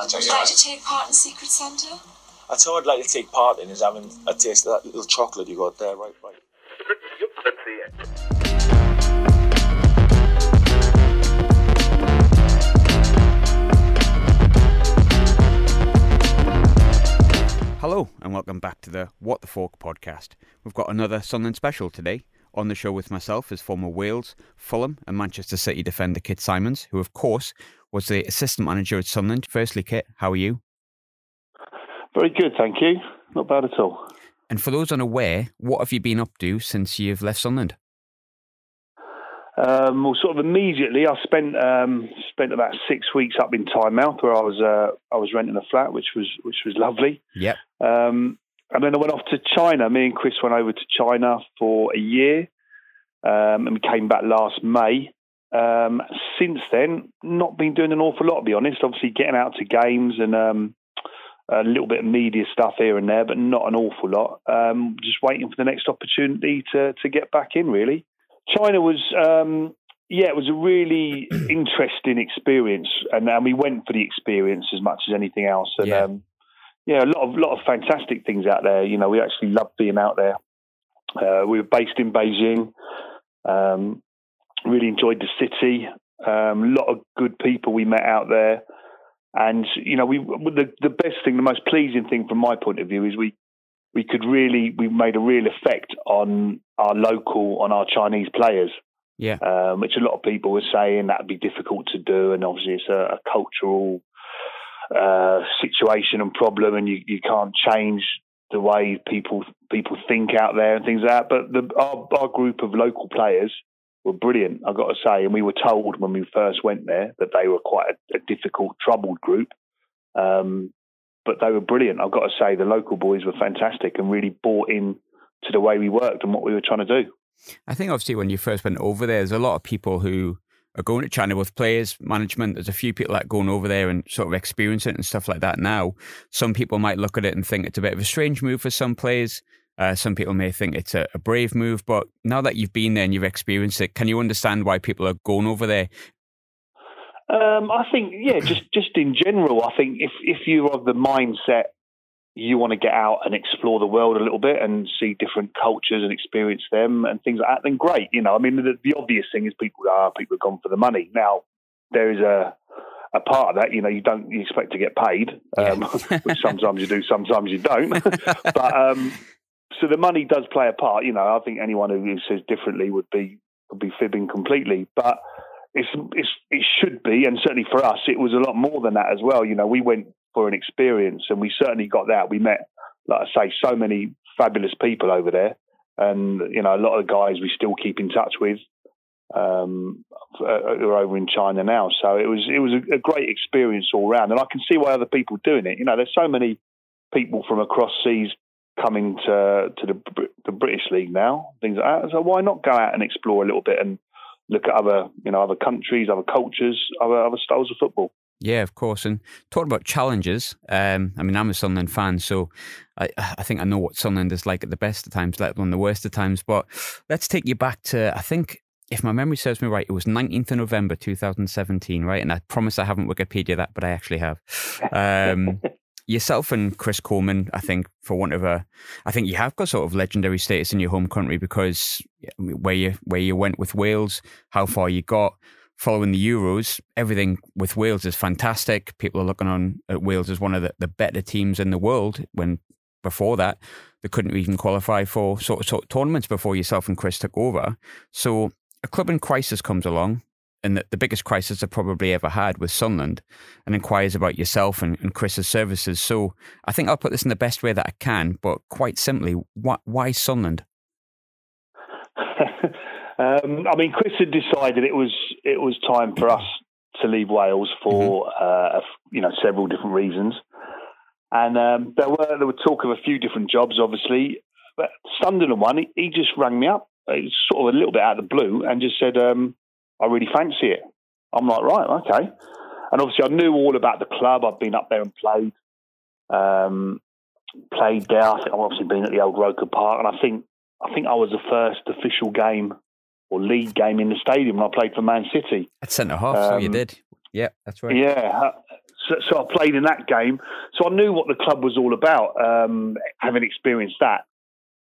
Would you like to take part in Secret Santa? That's all I'd like to take part in is having a taste of that little chocolate you got there, right, right. Hello, and welcome back to the What the Fork podcast. We've got another Sunderland special today. On the show with myself is former Wales, Fulham, and Manchester City defender Kit Symons, who, of course, was the assistant manager at Sunderland. Firstly, Kit, how are you? Very good, thank you. Not bad at all. And for those unaware, what have you been up to since you've left Sunderland? Um, well, sort of immediately, I spent um, spent about six weeks up in Tynemouth, where I was uh, I was renting a flat, which was which was lovely. Yep. Um, and then I went off to China. Me and Chris went over to China for a year, um, and we came back last May. Um, since then, not been doing an awful lot, to be honest. Obviously, getting out to games and um, a little bit of media stuff here and there, but not an awful lot. Um, just waiting for the next opportunity to to get back in. Really, China was. Um, yeah, it was a really interesting experience, and, and we went for the experience as much as anything else. And Yeah. um, yeah, a lot of lot of fantastic things out there. You know, we actually loved being out there. Uh, we were based in Beijing. Um, really enjoyed the city. Um, a lot of good people we met out there, and you know, we the the best thing, the most pleasing thing from my point of view is we we could really we made a real effect on our local on our Chinese players Yeah. um, which a lot of people were saying that would be difficult to do, and obviously it's a, a cultural uh, situation and problem, and you, you can't change the way people people think out there and things like that. But the, our, our group of local players were brilliant, I've got to say, and we were told when we first went there that they were quite a, a difficult, troubled group. Um, but they were brilliant. I've got to say, the local boys were fantastic and really bought in to the way we worked and what we were trying to do. I think obviously when you first went over there, there's a lot of people who are going to China with players, management. There's a few people that are going over there and sort of experience it and stuff like that now. Some people might look at it and think it's a bit of a strange move for some players. Uh, some people may think it's a, a brave move, but now that you've been there and you've experienced it, can you understand why people are going over there? Um, I think, yeah, just just in general, I think if if you're of the mindset you want to get out and explore the world a little bit and see different cultures and experience them and things like that, then great. You know, I mean, the, the obvious thing is people are people have gone for the money. Now there is a a part of that, you know, you don't you expect to get paid, um, which sometimes you do, sometimes you don't. but um, so the money does play a part. You know, I think anyone who says differently would be would be fibbing completely. But it's, it's it should be, and certainly for us, it was a lot more than that as well. You know, we went for an experience, and we certainly got that. We met, like I say, so many fabulous people over there, and you know, a lot of the guys we still keep in touch with. Um, who are over in China now, so it was it was a, a great experience all round, and I can see why other people are doing it. You know, there's so many people from across seas coming to to the the British League now, things like that. So why not go out and explore a little bit and look at other you know other countries, other cultures, other other styles of football. Yeah, of course. And talking about challenges, um, I mean, I'm a Sunderland fan, so I, I think I know what Sunderland is like at the best of times, let alone the worst of times. But let's take you back to, I think, if my memory serves me right, it was 19th of November 2017, right? And I promise I haven't Wikipedia that, but I actually have. Um, yourself and Chris Coleman, I think, for want of a, I think you have got sort of legendary status in your home country because where you where you went with Wales, how far you got, following the Euros, everything with Wales is fantastic. People are looking on at Wales as one of the, the better teams in the world. When before that, they couldn't even qualify for sort of, sort of tournaments before yourself and Chris took over. So a club in crisis comes along. And the, the biggest crisis I've probably ever had with Sunland and inquires about yourself and, and Chris's services. So I think I'll put this in the best way that I can, but quite simply, why, why Sunderland? um, I mean, Chris had decided it was it was time for us to leave Wales for uh, you know several different reasons, and um, there were there were talk of a few different jobs, obviously. But Sunderland one, he, he just rang me up, it was sort of a little bit out of the blue, and just said, um, "I really fancy it." I'm like, right, okay. And obviously, I knew all about the club. I've been up there and played, um, played there. I think I've obviously been at the old Roker Park, and I think I think I was the first official game or league game in the stadium when I played for Man City. At centre half, so you Um, did. Yeah, that's right. Yeah. so, so, I played in that game. So I knew what the club was all about, um, having experienced that.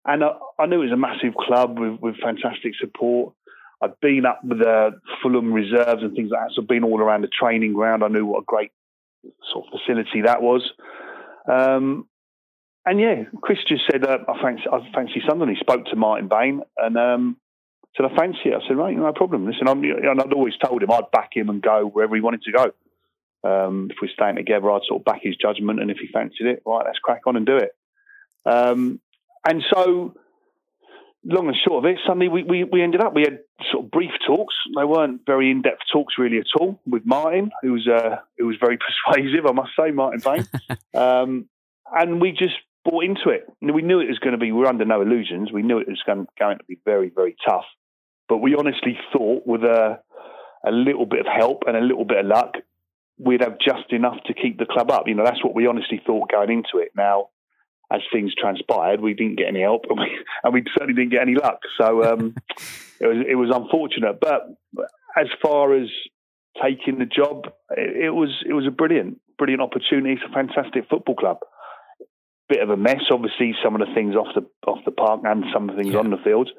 And I, I, knew it was a massive club with, with fantastic support. I'd been up with the Fulham reserves and things like that. So I've been all around the training ground. I knew what a great sort of facility that was. Um, and yeah, Chris just said, uh, I fancy, I fancy Sunderland. He spoke to Martin Bain and um, said, I fancy it. I said, right, no problem. Listen, and I'd always told him I'd back him and go wherever he wanted to go. Um, if we're staying together, I'd sort of back his judgment. And if he fancied it, right, let's crack on and do it. Um, and so, long and short of it, suddenly we, we, we, ended up, we had sort of brief talks. They weren't very in depth talks really at all with Martin, who was, uh, who was very persuasive, I must say, Martin Bain. um, and we just bought into it. We knew it was going to be, we are under no illusions. We knew it was going, going to be very, very tough. But we honestly thought with a, a little bit of help and a little bit of luck, we'd have just enough to keep the club up. You know, that's what we honestly thought going into it. Now, as things transpired, we didn't get any help, and we, and we certainly didn't get any luck. So um, it was it was unfortunate. But as far as taking the job, it, it, was it was a brilliant brilliant opportunity. It's a fantastic football club. Bit of a mess, obviously, some of the things off the off the park and some of the things yeah. on the field.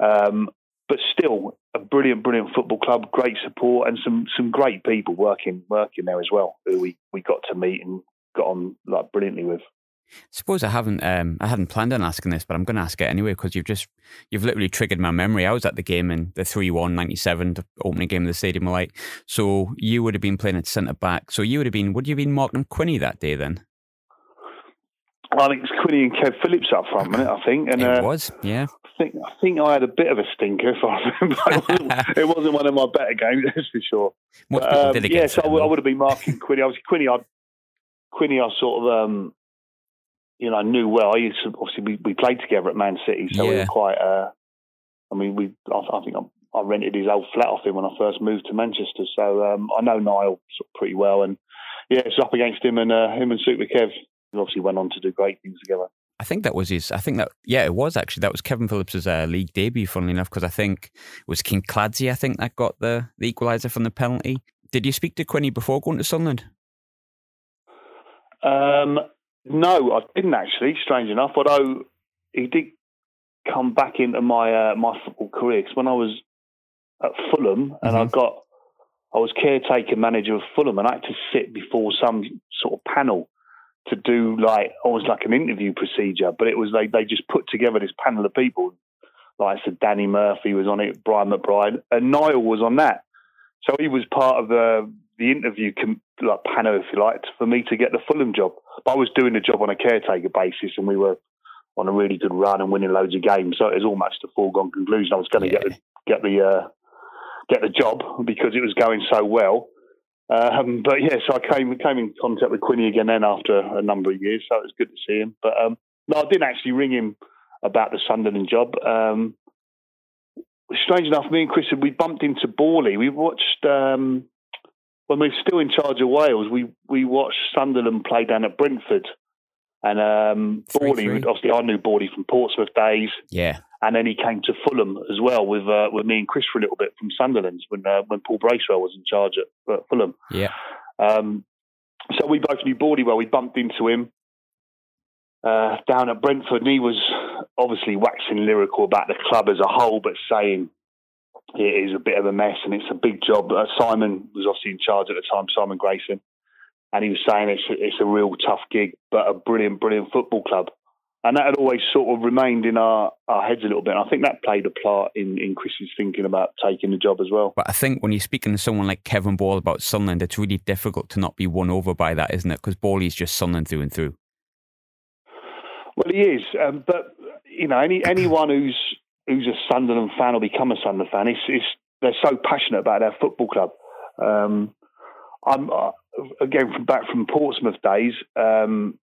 Um, but still a brilliant, brilliant football club, great support, and some some great people working working there as well, who we, we got to meet and got on like brilliantly with. I suppose I haven't um, I hadn't planned on asking this, but I'm going to ask it anyway because you've just you've literally triggered my memory. I was at the game in the three one ninety seven opening game of the Stadium of Light. So you would have been playing at centre back. So you would have been would you have been marking Quinney that day then? Well, I think it's Quinney and Kev Phillips up front, minute, I think. And, it uh, was, yeah. I think I think I had a bit of a stinker, if I remember. it, wasn't, one of my better games, that's for sure. But, um, yeah, so I would, I would, have been marking Quinney. I was Quinney. I Quinney. I sort of, um, you know, I knew well. I used to obviously we, we played together at Man City, so yeah. we were quite. Uh, I mean, we. I, I think I, I, rented his old flat off him when I first moved to Manchester, so um, I know Niall sort of pretty well, and yeah, it's up against him and uh, him and Super Kev obviously went on to do great things together. I think that was his. I think that yeah, it was actually that was Kevin Phillips's uh, league debut. Funnily enough, because I think it was Kinkladze. I think that got the the equaliser from the penalty. Did you speak to Quinney before going to Sunderland? Um, no, I didn't actually. Strange enough, although he did come back into my uh, my football career. Because when I was at Fulham and mm-hmm. I got, I was caretaker manager of Fulham, and I had to sit before some sort of panel to do like almost like an interview procedure, but it was they they just put together this panel of people. Like I said, Danny Murphy was on it, Brian McBride, and Niall was on that. So he was part of the the interview com- like panel, if you like, for me to get the Fulham job. But I was doing the job on a caretaker basis, and we were on a really good run and winning loads of games. So it was almost a foregone conclusion. I was going to yeah. get the get the uh, get the job because it was going so well. Um, but yeah, so I came came in contact with Quinney again then after a number of years, so it was good to see him. But um, no, I didn't actually ring him about the Sunderland job. Um, strange enough, me and Chris we bumped into Borley. We watched um, when we were still in charge of Wales. We we watched Sunderland play down at Brentford, and um, Borley. Obviously, I knew Borley from Portsmouth days. Yeah, and then he came to Fulham as well with uh, with me and Chris for a little bit from Sunderland when uh, when Paul Bracewell was in charge at, at Fulham. Yeah. Um, so we both knew Bordy well. We bumped into him uh, down at Brentford, and he was obviously waxing lyrical about the club as a whole, but saying it is a bit of a mess and it's a big job. Uh, Simon was obviously in charge at the time, Simon Grayson, and he was saying it's a, it's a real tough gig, but a brilliant, brilliant football club and that had always sort of remained in our, our heads a little bit. And I think that played a part in, in Chris's thinking about taking the job as well. But I think when you're speaking to someone like Kevin Ball about Sunderland, it's really difficult to not be won over by that, isn't it? Because Bally's just Sunderland through and through. Well, he is. Um, but, you know, any anyone who's who's a Sunderland fan or become a Sunderland fan, it's, it's, they're so passionate about their football club. Um, I'm, uh, again, from back from Portsmouth days, um,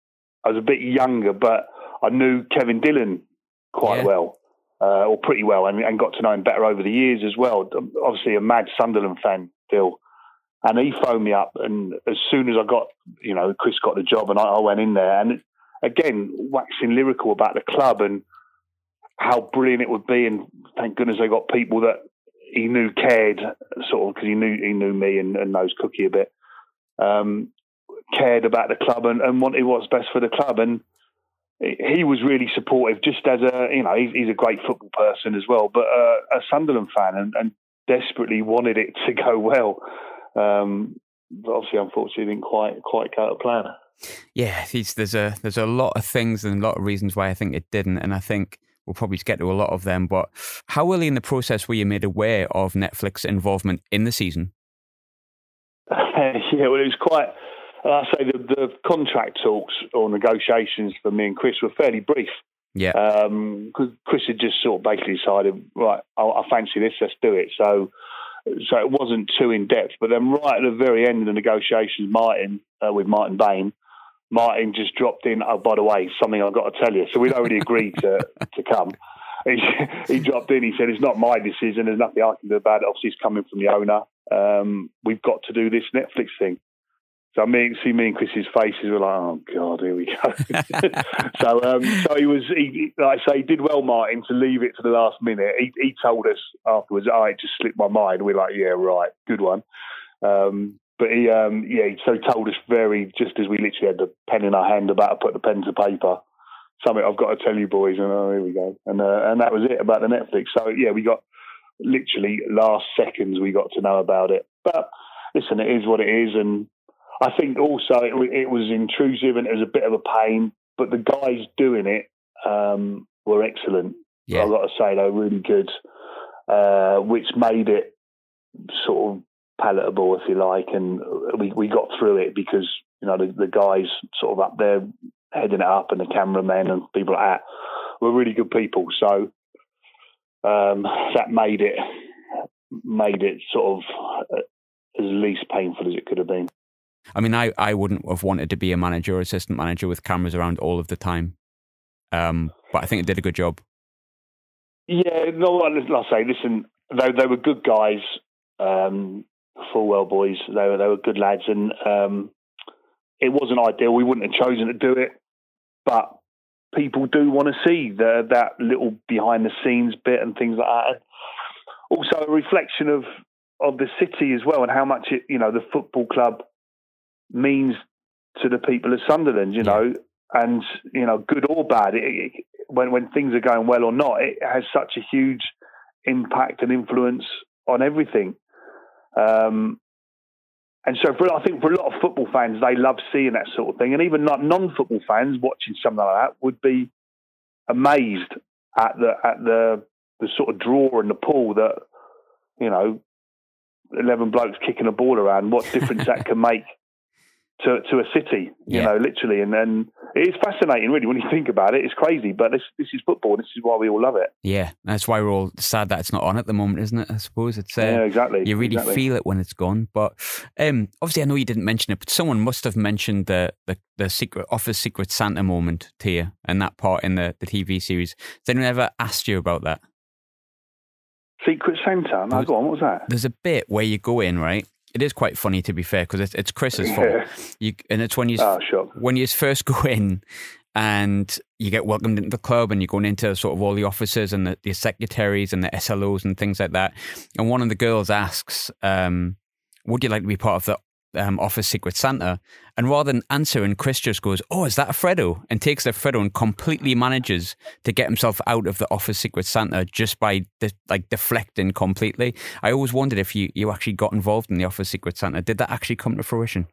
I was a bit younger, but I knew Kevin Dillon quite yeah. well, uh, or pretty well, and, and, got to know him better over the years as well. Obviously, a mad Sunderland fan, Phil. And he phoned me up, and as soon as I got, you know, Chris got the job, and I, I went in there, and again, waxing lyrical about the club and how brilliant it would be, and thank goodness they got people that he knew cared, sort of, because he knew he knew me and, and knows Cookie a bit. Um, cared about the club and, and wanted what's best for the club. And he was really supportive, just as a you know he's, he's a great football person as well, but uh, a Sunderland fan and, and, desperately wanted it to go well. Um, but obviously, unfortunately, didn't quite quite go to plan. Yeah, there's a there's a lot of things and a lot of reasons why I think it didn't, and I think we'll probably get to a lot of them. But how early in the process were you made aware of Netflix involvement in the season? yeah, well, it was quite. I say the, the contract talks or negotiations for me and Chris were fairly brief. Yeah. Because um, Chris had just sort of basically decided, right, I, I fancy this, let's do it. So, so it wasn't too in depth. But then, right at the very end of the negotiations, Martin uh, with Martin Bain, Martin just dropped in. Oh, by the way, something I've got to tell you. So we'd already agreed to to come. He, he, dropped in. He said, "It's not my decision. There's nothing I can do about it. Obviously, it's coming from the owner. Um, we've got to do this Netflix thing." So me, see me and Chris's faces were like, "Oh God, here we go." so, um, so he was, he, like I say, he did well, Martin, to leave it to the last minute. He, he told us afterwards, "Oh, it just slipped my mind." We're like, "Yeah, right, good one." Um, but he, um, yeah, so he told us very just as we literally had the pen in our hand about to put the pen to paper. Something I've got to tell you, boys, and oh, here we go, and uh, and that was it about the Netflix. So yeah, we got literally last seconds we got to know about it. But listen, it is what it is, and I think also it, it was intrusive and it was a bit of a pain. But the guys doing it um, were excellent. Yeah. I've got to say they were really good, uh, which made it sort of palatable, if you like, and we we got through it because you know the, the guys sort of up there heading it up and the cameramen and people like that were really good people. So um, that made it made it sort of uh, as least painful as it could have been. I mean, I, I wouldn't have wanted to be a manager or assistant manager with cameras around all of the time. Um, but I think it did a good job. Yeah, no, like I say, listen, they, they were good guys. Um, Fulwell boys. They were they were good lads, and um, it wasn't ideal. We wouldn't have chosen to do it, but people do want to see the, that little behind the scenes bit and things like that. Also, a reflection of of the city as well, and how much it you know the football club means to the people of Sunderland. You know, and you know, good or bad, it, it, when when things are going well or not, it has such a huge impact and influence on everything. Um, and so, for, I think for a lot of football fans, they love seeing that sort of thing. And even non-football fans watching something like that would be amazed at the at the the sort of draw and the pull that you know eleven blokes kicking a ball around. What difference that can make to to a city, you yeah. know, literally. And then it's fascinating, really, when you think about it. It's crazy, but this this is football. This is why we all love it. Yeah, that's why we're all sad that it's not on at the moment, isn't it? I suppose it's uh, yeah, exactly. You really exactly. feel it when it's gone. But um, obviously, I know you didn't mention it, but someone must have mentioned the the, the secret office secret Santa moment to you and that part in the the TV series. Has anyone ever asked you about that? Secret Santa? No, go on. What was that? There's a bit where you go in, right? It is quite funny to be fair because it's, it's Chris's fault. You and it's when you oh, sure. when you first go in and you get welcomed into the club and you're going into sort of all the officers and the, the secretaries and the SLOs and things like that. And one of the girls asks, um, "Would you like to be part of the um, Office Secret Santa, and rather than answering, Chris just goes, "Oh, is that a Freddo?" and takes the Freddo and completely manages to get himself out of the Office Secret Santa just by de- like deflecting completely. I always wondered if you you actually got involved in the Office Secret Santa. Did that actually come to fruition?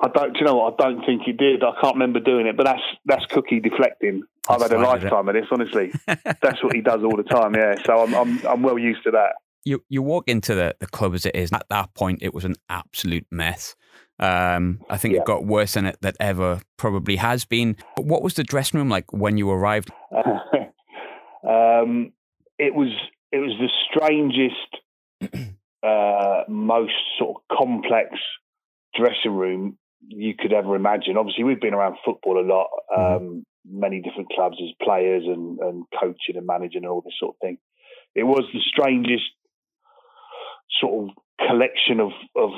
I don't. Do you know what? I don't think he did. I can't remember doing it, but that's that's cookie deflecting. I've had a lifetime of this. Honestly, that's what he does all the time. Yeah, so I'm I'm I'm well used to that you you walk into the, the club as it is. At that point, it was an absolute mess. Um, I think yeah. it got worse than it that ever probably has been. But what was the dressing room like when you arrived? um, it was it was the strangest, uh, most sort of complex dressing room you could ever imagine. Obviously, we've been around football a lot, mm-hmm. um, mm-hmm. many different clubs as players and, and coaching and managing and all this sort of thing. It was the strangest sort of collection of of,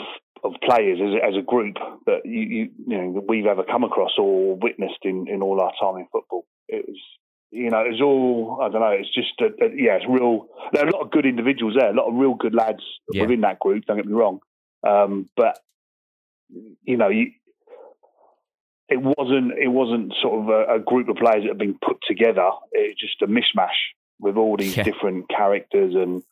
of players as, as a group that you, you, you know that we've ever come across or witnessed in, in all our time in football. It was you know it's all I don't know. It's just a, a, yeah, it's real. There are a lot of good individuals there, a lot of real good lads yeah. within that group. Don't get me wrong, um, but you know you it wasn't it wasn't sort of a, a, group of players that had been put together. It's just a mishmash with all these yeah. different characters and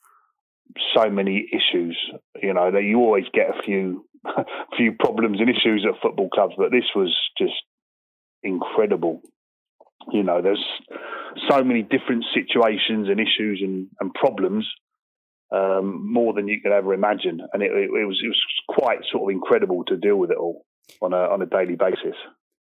so many issues. You know that you always get a few few problems and issues at football clubs, but this was just incredible. You know, there's so many different situations and issues and, and problems, um, more than you could ever imagine, and it, it, it was it was quite sort of incredible to deal with it all on a on a daily basis.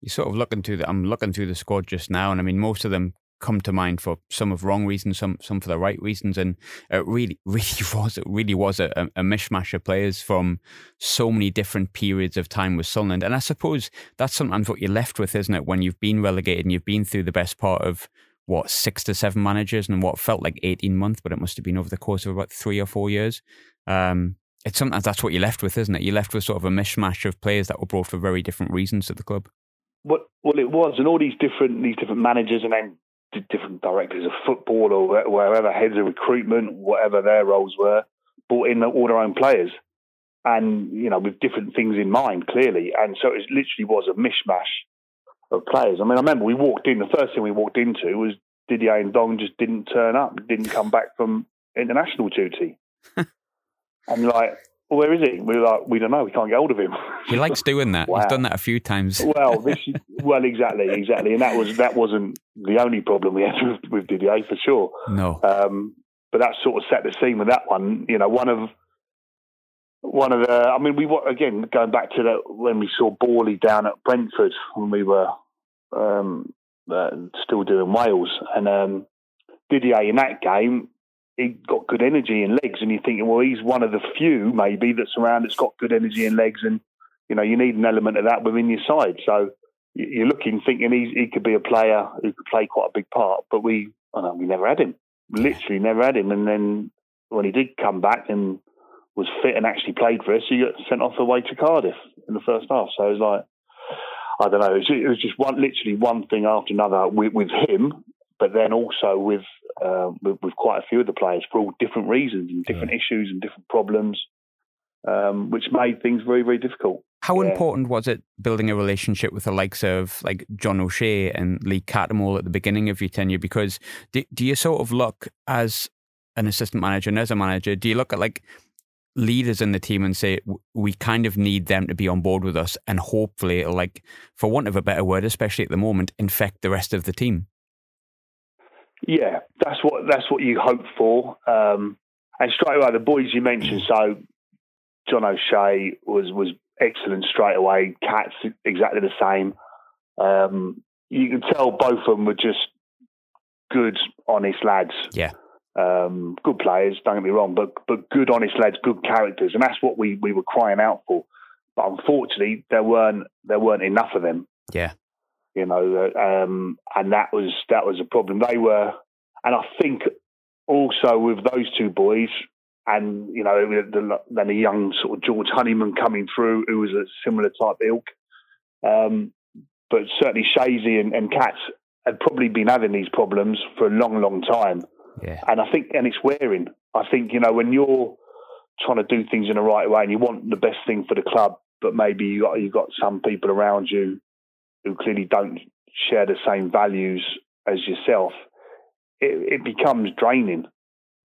You're sort of looking through the I'm looking through the squad just now, and I mean most of them come to mind for some of wrong reasons, some some for the right reasons, and it really, really was it really was a, a mishmash of players from so many different periods of time with Sunderland. And I suppose that's sometimes what you're left with, isn't it? When you've been relegated and you've been through the best part of what six to seven managers and what felt like eighteen months, but it must have been over the course of about three or four years. Um, it's sometimes that's what you're left with, isn't it? You're left with sort of a mishmash of players that were brought for very different reasons to the club. What well, it was, and all these different these different managers, and then different directors of football or wherever, heads of recruitment, whatever their roles were, brought in all their own players, and you know with different things in mind clearly, and so it literally was a mishmash of players. I mean, I remember we walked in. The first thing we walked into was Didier Ndong just didn't turn up, didn't come back from international duty, and like where is he? We are like, we don't know. We can't get hold of him. He likes doing that. wow. He's done that a few times. well, this, well, exactly, exactly, and that was that wasn't the only problem we had with, with Didier for sure. No, um, but that sort of set the scene with that one. You know, one of one of the. I mean, we were again going back to that when we saw Borley down at Brentford when we were um, uh, still doing Wales, and um, Didier in that game he got good energy and legs, and you're thinking, well, he's one of the few maybe that's around that's got good energy and legs, and you know you need an element of that within your side. So you're looking, thinking he's, he could be a player who could play quite a big part, but we, oh, I know, we never had him. Literally never had him, and then when he did come back and was fit and actually played for us, he got sent off away to Cardiff in the first half. So it was like, I don't know, it was, it was just one, literally one thing after another with, with him, but then also with uh, with, with, quite a few of the players for all different reasons and different yeah. issues and different problems, um, which made things very, very difficult. How yeah. important was it building a relationship with the likes of like John O'Shea and Lee Cattermole at the beginning of your tenure? Because do, do you sort of look as an assistant manager and as a manager, do you look at like leaders in the team and say we kind of need them to be on board with us and hopefully like for want of a better word especially at the moment infect the rest of the team yeah, that's what that's what you hope for. Um, and straight away, the boys you mentioned, so John O'Shea was was excellent straight away. Cats exactly the same. Um, you can tell both of them were just good, honest lads. Yeah. Um, good players, don't get me wrong, but but good, honest lads, good characters, and that's what we, we were crying out for. But unfortunately, there weren't there weren't enough of them. Yeah you know, um, and that was that was a problem. They were, and I think also with those two boys, and you know, the, then a young sort of George Honeyman coming through, who was a similar type ilk. Um, but certainly Shazy and, and Cats had probably been having these problems for a long, long time. Yeah. And I think, and it's wearing. I think you know when you're trying to do things in the right way and you want the best thing for the club, but maybe you got you got some people around you who clearly don't share the same values as yourself, it, it becomes draining.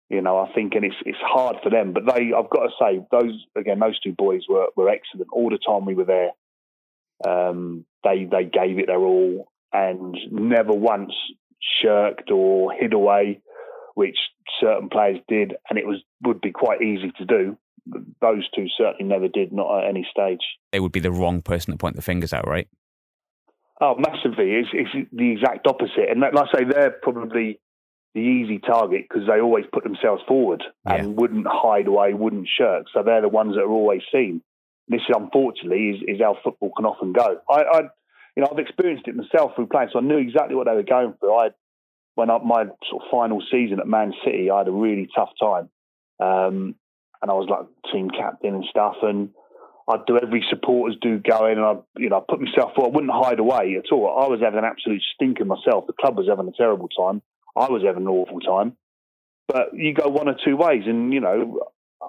You know, I think, and it's it's hard for them. But they, I've got to say, those again, those two boys were were excellent all the time we were there. Um, they they gave it their all and never once shirked or hid away, which certain players did, and it was would be quite easy to do. Those two certainly never did, not at any stage. They would be the wrong person to point the fingers at, right? Oh, massively. It's, it's the exact opposite. And like I say, they're probably the easy target because they always put themselves forward yeah. and wouldn't hide away, wouldn't shirk. So they're the ones that are always seen. This, unfortunately, is, is how football can often go. I, I, you know, I've experienced it myself through playing, so I knew exactly what they were going through. I, when I, my sort of final season at Man City, I had a really tough time, um, and I was like team captain and stuff, and I'd do every supporters do going, and I, you know, put myself forward. I wouldn't hide away at all. I was having an absolute stinker myself. The club was having a terrible time. I was having an awful time. But you go one or two ways, and you know,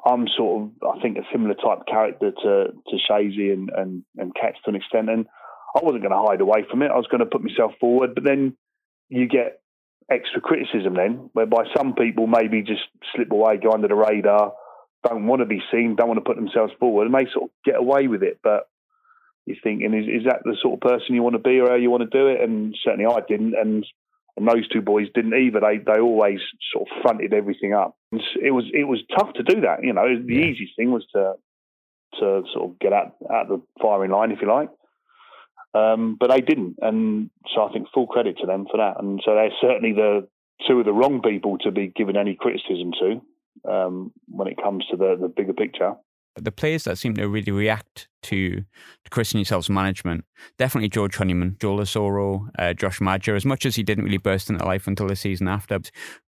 I'm sort of, I think, a similar type character to to Shazy and and and Cats to an extent, and I wasn't going to hide away from it. I was going to put myself forward. But then you get extra criticism then, whereby some people maybe just slip away, go under the radar, don't want to be seen, don't want to put themselves forward, and they sort of get away with it. But you're thinking, is, is that the sort of person you want to be or how you want to do it? And certainly I didn't. And and those two boys didn't either. They they always sort of fronted everything up. And it was it was tough to do that. You know, the yeah. easiest thing was to to sort of get out out the firing line, if you like. Um, but they didn't, and so I think full credit to them for that. And so they're certainly the two of the wrong people to be given any criticism to um, when it comes to the the bigger picture the players that seem to really react to, to Chris Newsell's management, definitely George Honeyman, Joel Asoro, uh, Josh Maja, as much as he didn't really burst into life until the season after.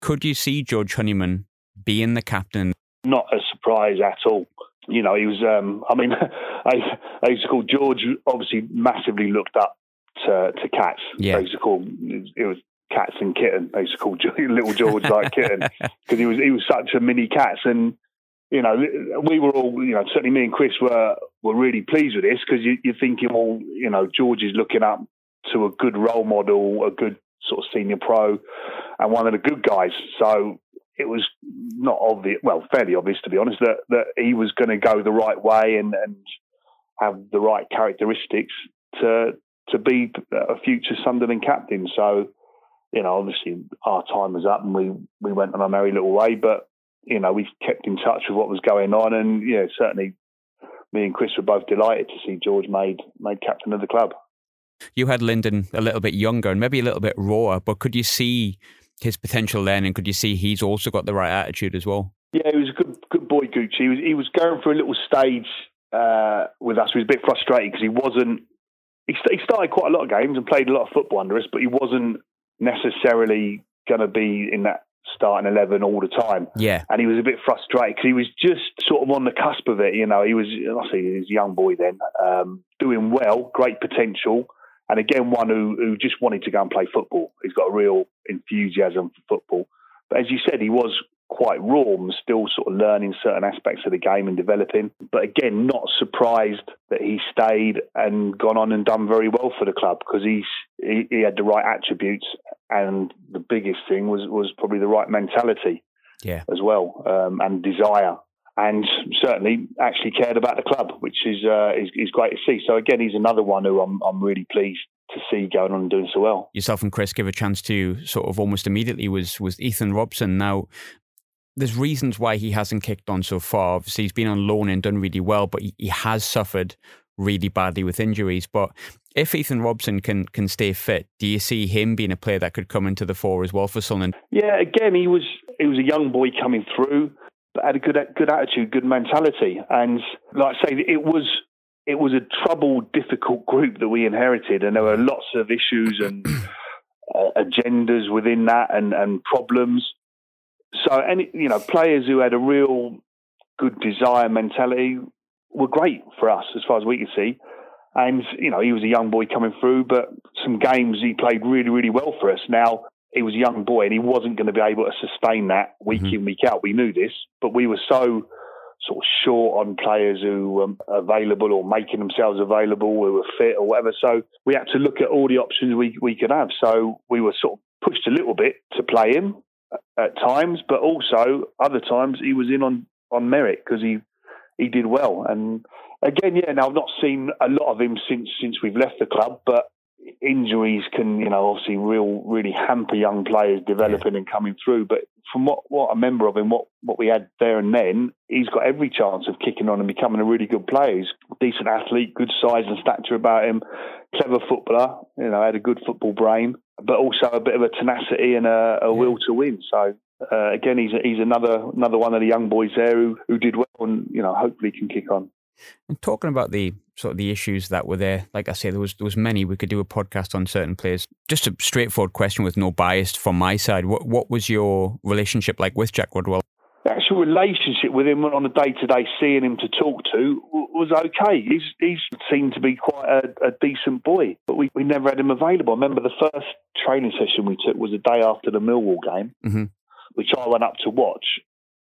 Could you see George Honeyman being the captain? Not a surprise at all. You know, he was, um, I mean, I, I used to call George, obviously massively looked up to, to cats. Yeah. I used to call, it was cats and kitten. They used to call little George like kitten because he was, he was such a mini cat. And, you know, we were all, you know, certainly me and Chris were were really pleased with this because you, you're thinking, well, you know, George is looking up to a good role model, a good sort of senior pro, and one of the good guys. So it was not obvious, well, fairly obvious to be honest, that that he was going to go the right way and and have the right characteristics to to be a future Sunderland captain. So, you know, obviously our time was up and we we went on our merry little way, but you know, we kept in touch with what was going on, and yeah, certainly me and Chris were both delighted to see George made made captain of the club. You had Lynden a little bit younger and maybe a little bit rawer, but could you see his potential then, and could you see he's also got the right attitude as well? Yeah, he was a good good boy, Gucci. He was he was going for a little stage uh, with us. He was a bit frustrated because he wasn't. He, he started quite a lot of games and played a lot of football under us, but he wasn't necessarily going to be in that starting 11 all the time. Yeah. And he was a bit frustrated because he was just sort of on the cusp of it. You know, he was, I say, he was a young boy then, um, doing well, great potential. And again, one who, who just wanted to go and play football. He's got a real enthusiasm for football. But as you said, he was quite raw and still sort of learning certain aspects of the game and developing. But again, not surprised that he stayed and gone on and done very well for the club because he's he, he had the right attributes and the biggest thing was was probably the right mentality, yeah, as well, um, and desire, and certainly actually cared about the club, which is, uh, is is great to see. So again, he's another one who I'm I'm really pleased to see going on and doing so well. Yourself and Chris give a chance to sort of almost immediately was was Ethan Robson. Now, there's reasons why he hasn't kicked on so far. Obviously, he's been on loan and done really well, but he, he has suffered really badly with injuries. But if Ethan Robson can can stay fit, do you see him being a player that could come into the fore as well for Sunderland? Yeah, again, he was he was a young boy coming through, but had a good good attitude, good mentality, and like I say, it was it was a troubled, difficult group that we inherited, and there were lots of issues and uh, agendas within that, and and problems. So, any you know, players who had a real good desire mentality were great for us as far as we could see. And, you know, he was a young boy coming through, but some games he played really, really well for us. Now, he was a young boy and he wasn't going to be able to sustain that week mm-hmm. in, week out. We knew this, but we were so sort of short on players who were available or making themselves available, who were fit or whatever. So we had to look at all the options we, we could have. So we were sort of pushed a little bit to play him at times, but also other times he was in on, on merit because he he did well. And again, yeah, now I've not seen a lot of him since since we've left the club, but injuries can, you know, obviously real really hamper young players developing yeah. and coming through. But from what, what I remember of him, what, what we had there and then, he's got every chance of kicking on and becoming a really good player. He's a decent athlete, good size and stature about him, clever footballer, you know, had a good football brain, but also a bit of a tenacity and a, a yeah. will to win. So uh, again, he's he's another another one of the young boys there who, who did well and you know hopefully can kick on. And talking about the sort of the issues that were there, like I say, there was there was many. We could do a podcast on certain players. Just a straightforward question with no bias from my side. What what was your relationship like with Jack Rodwell? The actual relationship with him on a day to day, seeing him to talk to was okay. He's he's seemed to be quite a, a, decent boy, but we, we never had him available. I remember the first training session we took was the day after the Millwall game. Mm-hmm which I went up to watch.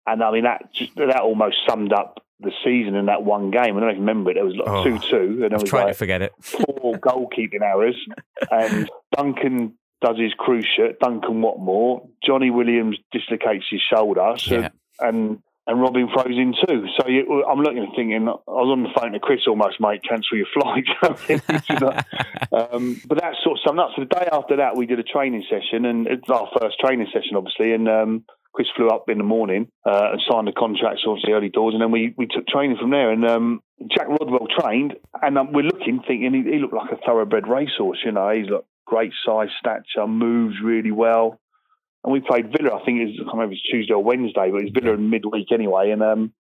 And I mean, that just, that almost summed up the season in that one game. I don't you remember it. There was like Oh, two two, and there I've was tried like to forget it. four goalkeeping errors, and Duncan does his cruciate. Duncan Watmore, Johnny Williams dislocates his shoulder, so, Yeah. And and Robin froze in too. So you, I'm looking and thinking, I was on the phone to Chris almost, mate, cancel your flight. Um, but that sort of summed up. So the day after that, we did a training session, and it's our first training session, obviously, and. Um, Chris flew up in the morning uh, and signed the contracts, obviously early doors, and then we, we took training from there. And um, Jack Rodwell trained, and um, we're looking, thinking he, he looked like a thoroughbred racehorse. You know, he's got great size, stature, moves really well. And we played Villa. I think it was, I can't remember if it was Tuesday or Wednesday, but it was Villa in midweek anyway. And um,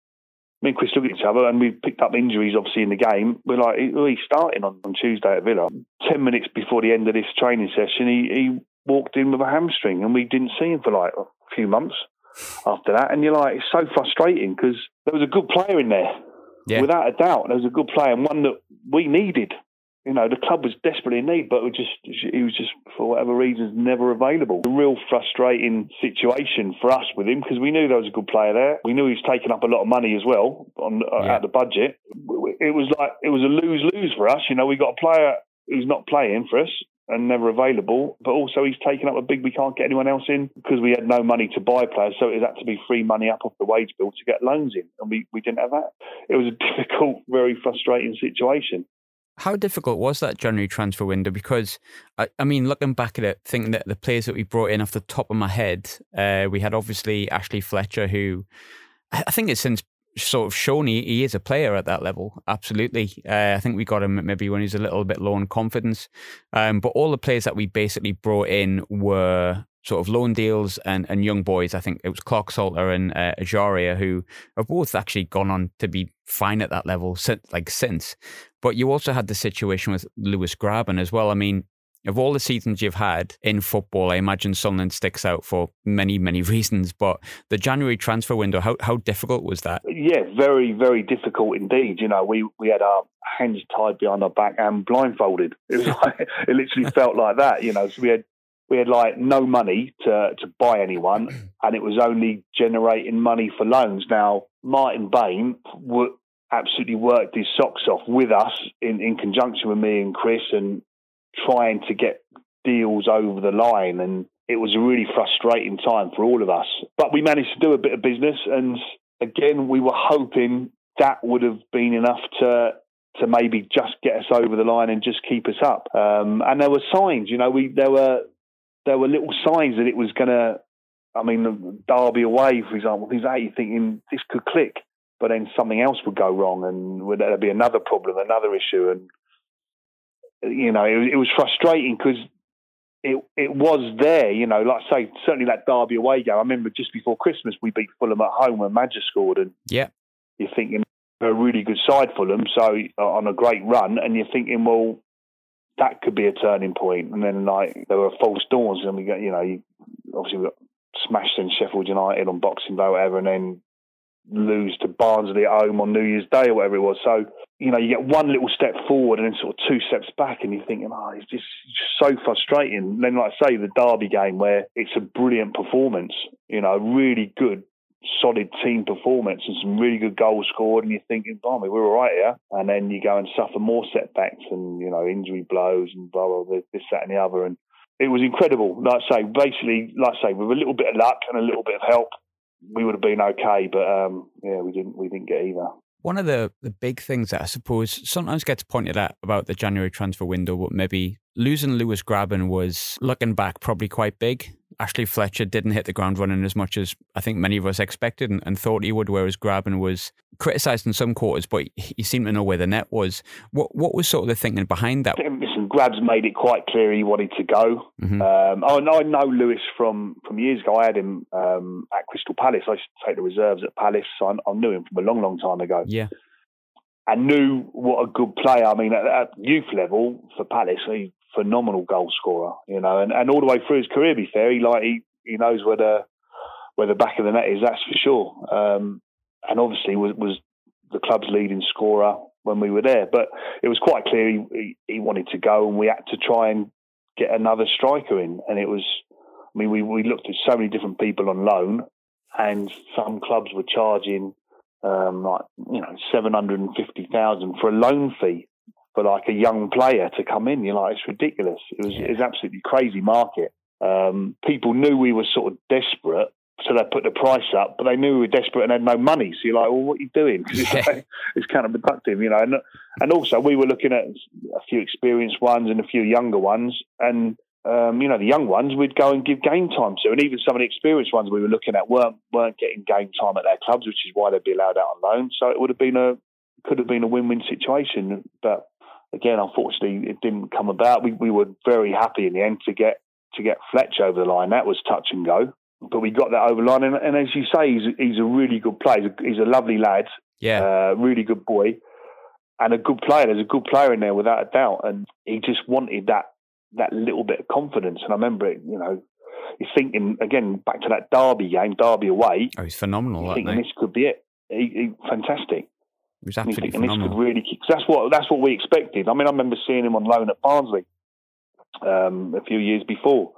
me and Chris looked at each other, and we picked up injuries obviously in the game. We're like, he's starting on, on Tuesday at Villa. Ten minutes before the end of this training session, he, he walked in with a hamstring, and we didn't see him for like a few months after that. And you're like, it's so frustrating because there was a good player in there, Yeah. without a doubt. There was a good player and one that we needed. You know, the club was desperately in need, but it was just he was just for whatever reasons never available. A real frustrating situation for us with him because we knew there was a good player there. We knew he was taking up a lot of money as well on uh, Yeah. out the budget. It was like it was a lose lose for us. You know, we got a player who's not playing for us and never available, but also he's taken up a big. We can't get anyone else in because we had no money to buy players, so it had to be free money up off the wage bill to get loans in, and we, we didn't have that. It was a difficult, very frustrating situation. How difficult was that January transfer window? Because I, I mean, looking back at it, thinking that the players that we brought in off the top of my head, uh, we had obviously Ashley Fletcher, who I think it's since sort of shown he, he is a player at that level. Absolutely, uh, I think we got him maybe when he was a little bit low on confidence. Um, but all the players that we basically brought in were sort of loan deals and, and young boys. I think it was Clarke-Salter and uh, Ejaria who have both actually gone on to be fine at that level since, like since. But you also had the situation with Lewis Grabban as well. I mean, of all the seasons you've had in football, I imagine Sunderland sticks out for many, many reasons. But the January transfer window, how how difficult was that? Yeah, very, very difficult indeed. You know, we, we had our hands tied behind our back and blindfolded. It was like, it literally felt like that. You know, so we had we had like no money to to buy anyone, and it was only generating money for loans. Now, Martin Bain wo- absolutely worked his socks off with us in, in conjunction with me and Chris, and trying to get deals over the line. And it was a really frustrating time for all of us. But we managed to do a bit of business, and again, we were hoping that would have been enough to to maybe just get us over the line and just keep us up. Um, and there were signs, you know, we there were there were little signs that it was going to. I mean, Derby away, for example, things like that. You're thinking this could click, but then something else would go wrong, and there'd there be another problem, another issue, and you know, it, it was frustrating because it it was there. You know, like I say, certainly that Derby away game. I remember just before Christmas we beat Fulham at home when Maja scored, and Yeah. you're thinking a really good side Fulham, so uh, on a great run, and you're thinking, well, that could be a turning point. And then like there were false dawns, and we got you know, you, obviously we got smashed in Sheffield United on Boxing Day, whatever, and then lose to Barnsley at home on New Year's Day or whatever it was. So you know, you get one little step forward and then sort of two steps back, and you're thinking, oh, it's just, so frustrating. And then, like I say, the Derby game where it's a brilliant performance, you know, really good, solid team performance and some really good goals scored, and you're thinking, blimey, we're all right here. And then you go and suffer more setbacks and, you know, injury blows and blah, blah, blah this, that, and the other. And it was incredible. Like I say, basically, like I say, with a little bit of luck and a little bit of help, we would have been okay. But um, yeah, we didn't. We didn't get either. One of the, the big things that I suppose sometimes gets pointed at about the January transfer window, but maybe losing Lewis Grabban was, looking back, probably quite big. Ashley Fletcher didn't hit the ground running as much as I think many of us expected and, and thought he would, whereas Graben was criticised in some quarters, but he seemed to know where the net was. What what was sort of the thinking behind that? Listen, Grabs made it quite clear he wanted to go. Mhm. Um, I, know- I know Lewis from, from years ago. I had him um, at Crystal Palace. I used to take the reserves at Palace. So I, I knew him from a long, long time ago. Yeah, and knew what a good player. I mean, at, at youth level for Palace, he's a phenomenal goal scorer, you know, and, and all the way through his career, be fair, he like he, he knows where the where the back of the net is. That's for sure. Um, and obviously was was the club's leading scorer when we were there. But it was quite clear he, he, he wanted to go, and we had to try and get another striker in. And it was, I mean, we we looked at so many different people on loan, and some clubs were charging um, like you know seven hundred and fifty thousand for a loan fee for like a young player to come in. You're like, it's ridiculous. It was, yeah. it was absolutely crazy market. Um, people knew we were sort of desperate, so they put the price up, but they knew we were desperate and had no money. So you're like, well, what are you doing? It's, like, it's counterproductive, you know. And, and also, we were looking at a few experienced ones and a few younger ones, and um, you know, the young ones we'd go and give game time to, and even some of the experienced ones we were looking at weren't weren't getting game time at their clubs, which is why they'd be allowed out on loan. So it would have been a could have been a win win situation, but again, unfortunately, it didn't come about. We we were very happy in the end to get to get Fletch over the line. That was touch and go, but we got that over the line. And, and as you say, he's he's a really good player. He's a, he's a lovely lad. Yeah, uh, really good boy, and a good player. There's a good player in there without a doubt. And he just wanted that that little bit of confidence. And I remember it, you know. He's thinking again back to that Derby game, Derby away. Oh, he's phenomenal! He's thinking this could be it. He, he, fantastic. It was absolutely phenomenal. Really, cause that's what that's what we expected. I mean, I remember seeing him on loan at Barnsley um, a few years before.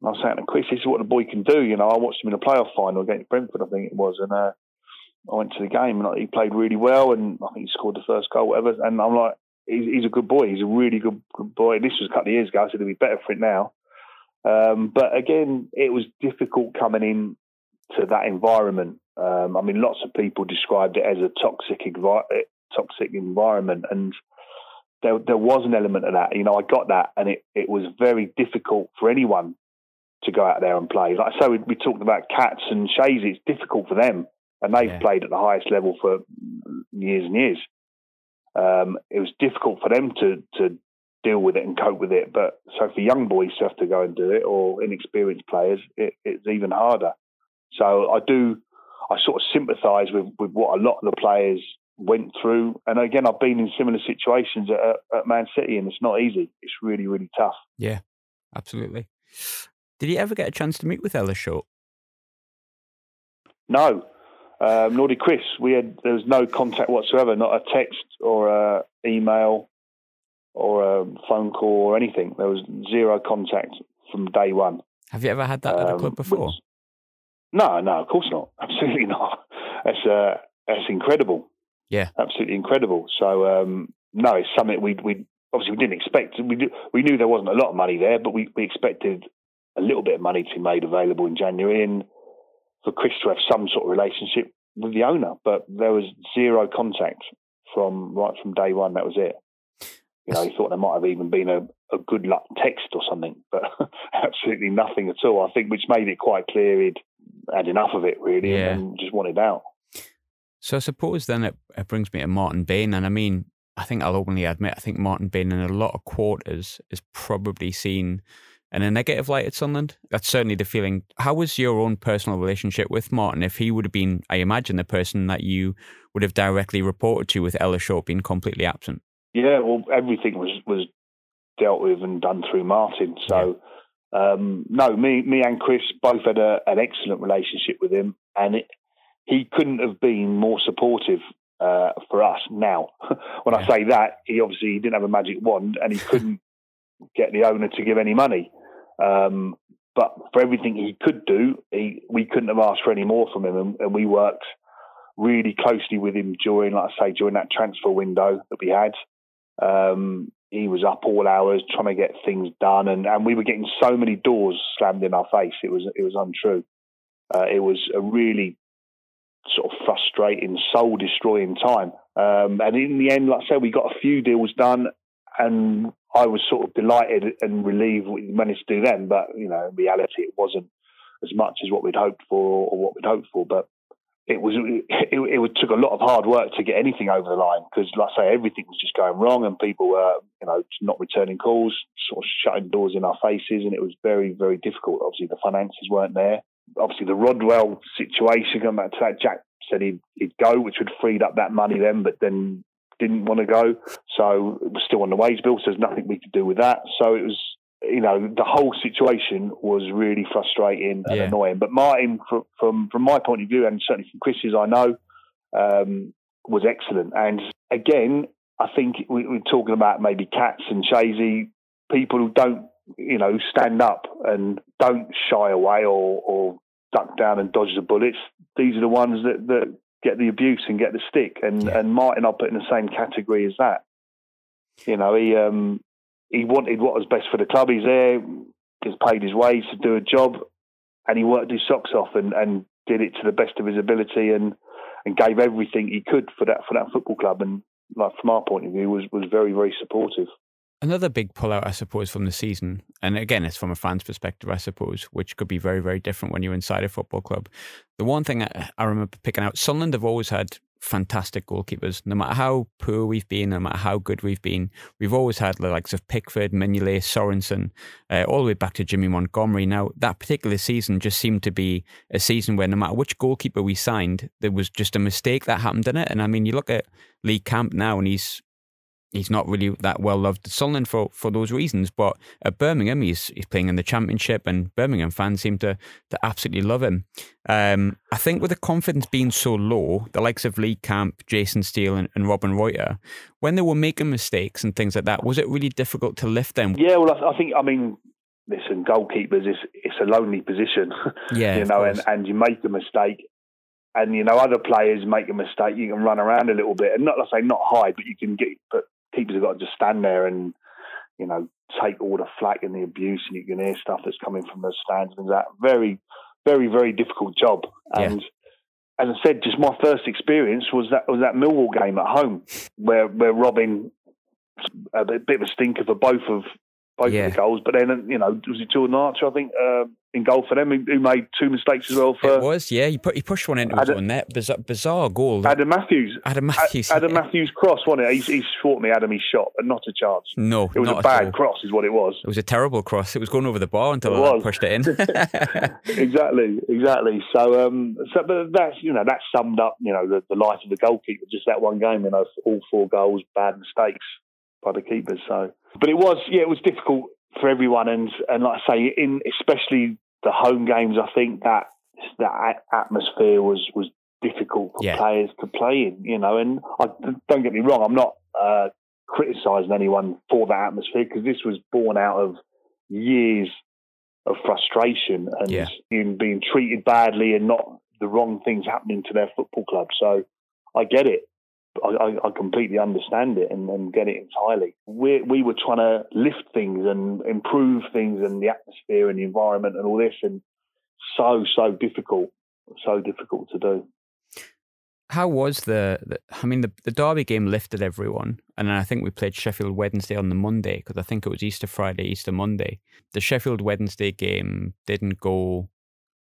And I was saying to Chris, "This is what the boy can do." You know, I watched him in a playoff final against Brentford, I think it was, and uh, I went to the game and he played really well, and I think he scored the first goal, whatever. And I'm like, he's, he's a good boy. He's a really good, good boy. This was a couple of years ago, so it'll be better for it now. Um, but again, it was difficult coming in to that environment. Um, I mean, lots of people described it as a toxic, envi- toxic environment, and there there was an element of that. You know, I got that, and it it was very difficult for anyone to go out there and play. Like so, we, we talked about Cats and Shazy. It's difficult for them, and they've yeah. played at the highest level for years and years. Um, it was difficult for them to to deal with it and cope with it. But so for young boys to have to go and do it, or inexperienced players, it, it's even harder. So I do I sort of sympathise with, with what a lot of the players went through. And again, I've been in similar situations at, at Man City, and it's not easy. It's really, really tough. Yeah, absolutely. Did you ever get a chance to meet with Ellis Short? No, um, nor did Chris. We had there was no contact whatsoever, not a text or a email or a phone call or anything. There was zero contact from day one. Have you ever had that at a club um, before? No, no, of course not. Absolutely not. That's uh, that's incredible. Yeah, absolutely incredible. So um, no, it's something we we obviously we didn't expect. We do, we knew there wasn't a lot of money there, but we, we expected a little bit of money to be made available in January and for Chris to have some sort of relationship with the owner. But there was zero contact from right from day one. That was it. You know, he thought there might have even been a, a good luck text or something, but absolutely nothing at all. I think which made it quite clear he'd had enough of it really yeah. and just wanted out. So I suppose then it, it brings me to Martin Bain, and I mean, I think I'll openly admit, I think Martin Bain in a lot of quarters is probably seen in a negative light at Sunderland. That's certainly the feeling. How was your own personal relationship with Martin? If he would have been, I imagine, the person that you would have directly reported to with Ellis Short being completely absent. Yeah, well, everything was was dealt with and done through Martin. So um, no, me, me and Chris both had a, an excellent relationship with him, and it, he couldn't have been more supportive uh, for us. Now, when. I say that, he obviously didn't have a magic wand, and he couldn't get the owner to give any money. Um, but for everything he could do, he, we couldn't have asked for any more from him, and, and we worked really closely with him during, like I say, during that transfer window that we had. Um, he was up all hours trying to get things done, and, and we were getting so many doors slammed in our face. It was it was untrue. Uh, it was a really sort of frustrating, soul destroying time. Um, and in the end, like I said, we got a few deals done, and I was sort of delighted and relieved we managed to do them. But you know, in reality, it wasn't as much as what we'd hoped for or what we'd hoped for. But it was it, it, took a lot of hard work to get anything over the line because, like I say, everything was just going wrong and people were, you know, not returning calls, sort of shutting doors in our faces, and it was very, very difficult. Obviously, the finances weren't there. Obviously, the Rodwell situation, going back to that, Jack said he'd, he'd go, which would freed up that money then, but then didn't want to go. So it was still on the wage bill, so there's nothing we could do with that. So it was you know, the whole situation was really frustrating and yeah. annoying. But Martin, from, from, from my point of view, and certainly from Chris's, I know, um, was excellent. And again, I think we, are talking about maybe Cats and Shazy, people who don't, you know, stand up and don't shy away or, or duck down and dodge the bullets. These are the ones that, that get the abuse and get the stick. And Yeah. and Martin, I put in the same category as that. You know, he um, he wanted what was best for the club. He's there, he's paid his wage to do a job, and he worked his socks off and, and did it to the best of his ability and and gave everything he could for that for that football club. And like from our point of view, was was very very supportive. Another big pullout, I suppose, from the season, and again, it's from a fan's perspective, I suppose, which could be very, very different when you're inside a football club. The one thing I, I remember picking out, Sunderland have always had fantastic goalkeepers. No matter how poor we've been, no matter how good we've been, we've always had the likes of Pickford, Mignolet, Sorensen, uh, all the way back to Jimmy Montgomery. Now, that particular season just seemed to be a season where no matter which goalkeeper we signed, there was just a mistake that happened in it. And I mean, you look at Lee Camp now, and he's he's not really that well loved at Sunderland for, for those reasons. But at Birmingham, he's he's playing in the Championship, and Birmingham fans seem to to absolutely love him. Um, I think with the confidence being so low, the likes of Lee Camp, Jason Steele, and, and Robbin Ruiter, when they were making mistakes and things like that, was it really difficult to lift them? Yeah, well, I, I think I mean, listen, goalkeepers is it's a lonely position. Yeah, you know, and, and you make a mistake, and you know other players make a mistake, you can run around a little bit, and not I say not hide, but you can get. But keepers have got to just stand there and you know take all the flack and the abuse, and you can hear stuff that's coming from the stands and that. Very, very, very difficult job. Yeah. And as I said, just my first experience was that was that Millwall game at home, where where Robbin a bit of a stinker for both of both Yeah. of the goals. But then you know was it two Jordan Archer? I think uh, in goal for them, who, who made two mistakes as well It for was, yeah. He put he pushed one into his Adam- own net. Bizarre, bizarre goal. Adam Matthews. Adam Matthews. Adam yeah. Matthews cross, wasn't it? He's, he's fought me, Adam. He shot, but not a chance. No, It was not a bad all. cross, is what it was. It was a terrible cross. It was going over the bar until I pushed it in. exactly, exactly. So, um, so but that's you know that summed up you know the, the life of the goalkeeper. Just that one game, you know, all four goals, bad mistakes by the keepers. So, but it was yeah, it was difficult for everyone, and and like I say, in especially the home games, I think that that atmosphere was was difficult for Yeah. players to play in. You know, and I, don't get me wrong, I'm not uh, criticising anyone for that atmosphere because this was born out of years of frustration and Yeah. in being treated badly and not the wrong things happening to their football club. So I get it. I, I, completely understand it and, and get it entirely. We we were trying to lift things and improve things and the atmosphere and the environment and all this, and so so difficult, so difficult to do. How was the, the? I mean, the the Derby game lifted everyone, and I think we played Sheffield Wednesday on the Monday because I think it was Easter Friday, Easter Monday. The Sheffield Wednesday game didn't go.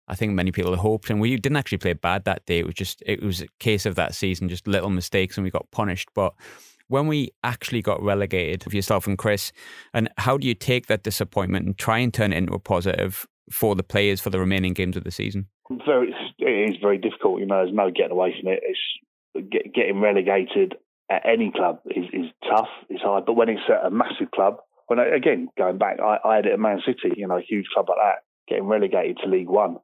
I think many people hoped, and we didn't actually play bad that day. It was just it was a case of that season, just little mistakes, and we got punished. But when we actually got relegated, with yourself and Chris, and how do you take that disappointment and try and turn it into a positive for the players for the remaining games of the season? very it is very difficult. You know, there's no getting away from it. It's get, getting relegated at any club is, is tough. It's hard, but when it's a massive club, when I, again going back, I, I had it at Man City. You know, a huge club like that, getting relegated to League One,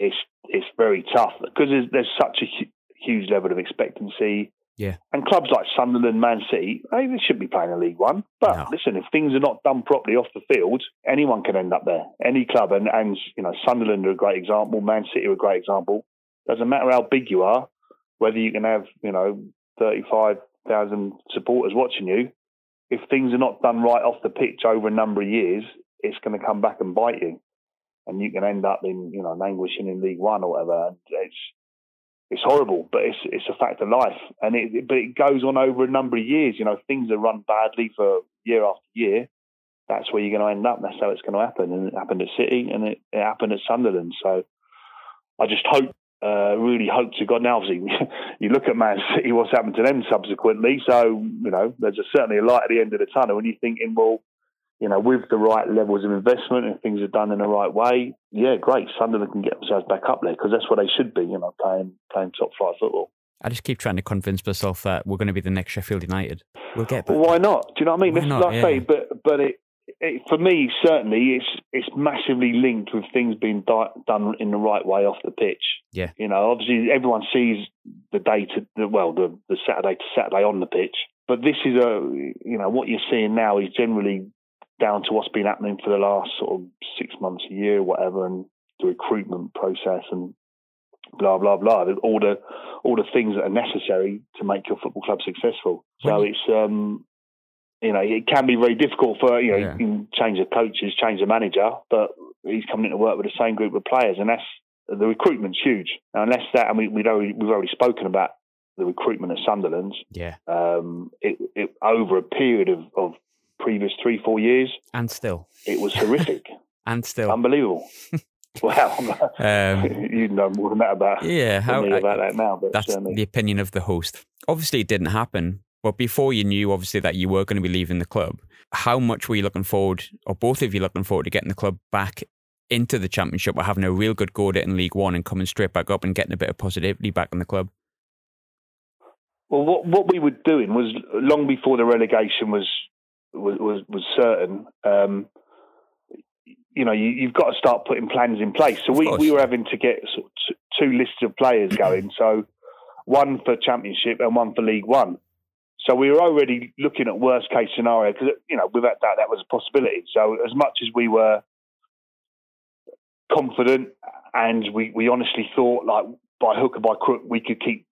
it's it's very tough because there's, there's such a hu- huge level of expectancy. Yeah. And clubs like Sunderland, Man City, hey, they should be playing in League One. But No. listen, if things are not done properly off the field, anyone can end up there. Any club, and, and you know, Sunderland are a great example. Man City are a great example. Doesn't matter how big you are, whether you can have you know thirty-five thousand supporters watching you. If things are not done right off the pitch over a number of years, it's going to come back and bite you, and you can end up in you know languishing in League One or whatever. It's it's horrible, but it's it's a fact of life, and it but it goes on over a number of years. You know, things are run badly for year after year. That's where you're going to end up. That's how it's going to happen, and it happened at City, and it, it happened at Sunderland. So, I just hope, uh, really hope to God. Now, obviously, you look at Man City, what's happened to them subsequently. So, you know, there's a, certainly a light at the end of the tunnel, and you're thinking, well, you know, with the right levels of investment and things are done in the right way, yeah, great. Sunderland can get themselves back up there because that's where they should be. You know, playing playing top flight football. I just keep trying to convince myself that we're going to be the next Sheffield United. We'll get back. Well, why not? Do you know what I mean? Why not? like say, Yeah. but but it, it for me certainly it's it's massively linked with things being di- done in the right way off the pitch. Yeah. you know, obviously everyone sees the day to the well the the Saturday to Saturday on the pitch, but this is a you know what you're seeing now is generally down to what's been happening for the last sort of six months, a year, whatever, and the recruitment process and blah blah blah. All the all the things that are necessary to make your football club successful. So it's um, you know it can be very difficult for you know Yeah. you can change the coaches, change the manager, but he's coming in to work with the same group of players, and that's the recruitment's huge. Now, unless that, and we, we've already we've already spoken about the recruitment at Sunderland. Yeah. Um, it, it over a period of, of previous three four years, And still. it was horrific, And still. unbelievable. wow, Um, you know more than that about yeah. How, than me about that now, but that's certainly. the opinion of the host. Obviously, it didn't happen. But before you knew, obviously, that you were going to be leaving the club, how much were you looking forward, or both of you looking forward to getting the club back into the championship or having a real good go at it in League One and coming straight back up and getting a bit of positivity back in the club? Well, what what we were doing was long before the relegation was was was, was certain. Um, you know, you, you've got to start putting plans in place. So we, we were having to get sort of t- two lists of players going. So one for Championship and one for League One. So we were already looking at worst case scenario because you know without that that was a possibility. So as much as we were confident and we, we honestly thought like by hook or by crook we could keep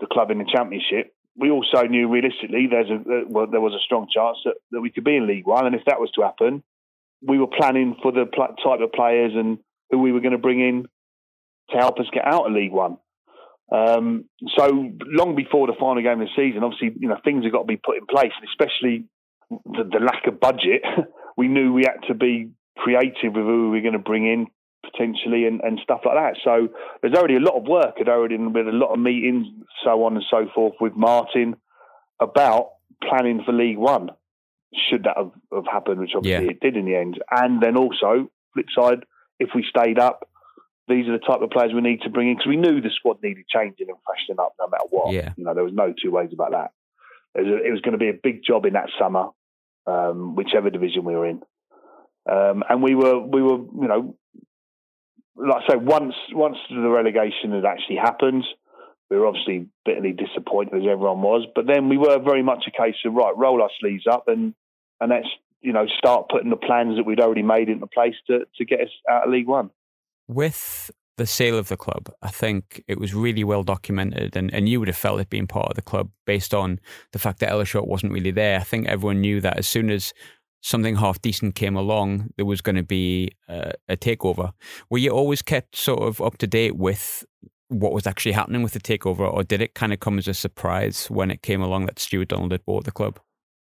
the club in the championship. We also knew realistically there's a uh, well, there was a strong chance that, that we could be in League One, and if that was to happen, we were planning for the pl- type of players and who we were going to bring in to help us get out of League One. Um, so long before the final game of the season, obviously you know things have got to be put in place, and especially the, the lack of budget. we knew we had to be creative with who we were going to bring in potentially and, and stuff like that. So there's already a lot of work, had already been a lot of meetings, so on and so forth with Martin about planning for League One. Should that have, have happened, which obviously Yeah. it did in the end, and then also flip side, if we stayed up, these are the type of players we need to bring in because we knew the squad needed changing and freshening up no matter what. Yeah. You know, there was no two ways about that. It was, it was going to be a big job in that summer, um, whichever division we were in. Um, and we were, we were, you know, like I say, once once the relegation had actually happened, we were obviously bitterly disappointed as everyone was. But then we were very much a case of right, roll our sleeves up and and let's you know start putting the plans that we'd already made into place to to get us out of League One. With the sale of the club, I think it was really well documented, and, and you would have felt it being part of the club based on the fact that Ellis Short wasn't really there. I think everyone knew that as soon as something half decent came along, there was going to be uh, a takeover. Were you always kept sort of up to date with what was actually happening with the takeover, or did it kind of come as a surprise when it came along that Stuart Donald had bought the club?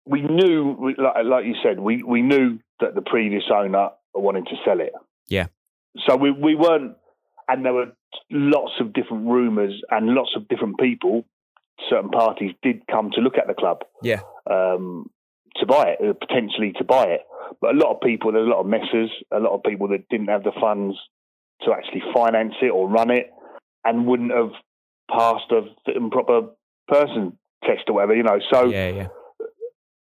We knew, like, like you said, we we knew that the previous owner wanted to sell it. Yeah. So we we weren't, and there were lots of different rumours and lots of different people. Certain parties did come to look at the club. Yeah. um, to buy it, uh, potentially to buy it. But a lot of people, there's a lot of messers, a lot of people that didn't have the funds to actually finance it or run it and wouldn't have passed a fit and proper person test or whatever, you know. So, yeah, yeah,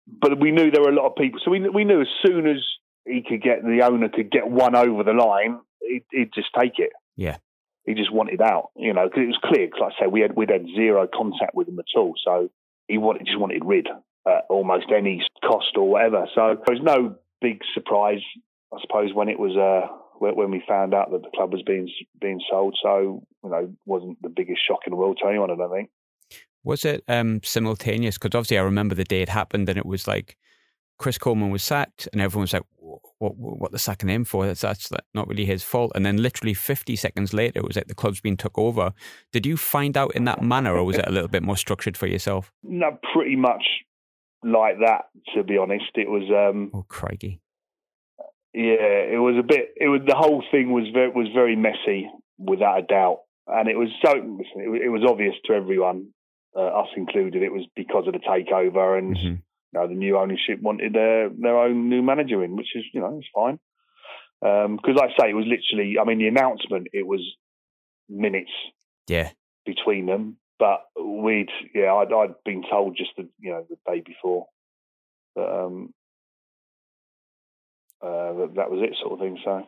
but we knew there were a lot of people. So we, we knew as soon as he could get, the owner could get one over the line, he'd, he'd just take it. Yeah. He just wanted out, you know, because it was clear. 'cause like I say, we had we'd had zero contact with him at all, so he wanted just wanted rid at almost any cost or whatever. So there was no big surprise, I suppose, when it was uh, when when we found out that the club was being being sold. So you know, wasn't the biggest shock in the world to anyone. I don't think. Was it um, simultaneous? Because obviously, I remember the day it happened, and it was like Chris Coleman was sacked, and everyone was like, "What? What, what the sacking him for? That's that's not really his fault." And then, literally 50 seconds later, it was like the club's been took over. Did you find out in that manner, or was it a little bit more structured for yourself? No, pretty much like that. To be honest, it was. Um, Oh, crikey! Yeah, it was a bit. It was the whole thing was very was very messy, without a doubt, and it was so. It, was- it was obvious to everyone, uh, us included. It was because of the takeover, and Mhm. you know, the new ownership wanted their their own new manager in, which is you know it's fine. Because like I say, it was literally. I mean, the announcement it was minutes Yeah, between them, but we'd yeah, I'd, I'd been told just the you know the day before that um uh, that, that was it, sort of thing. So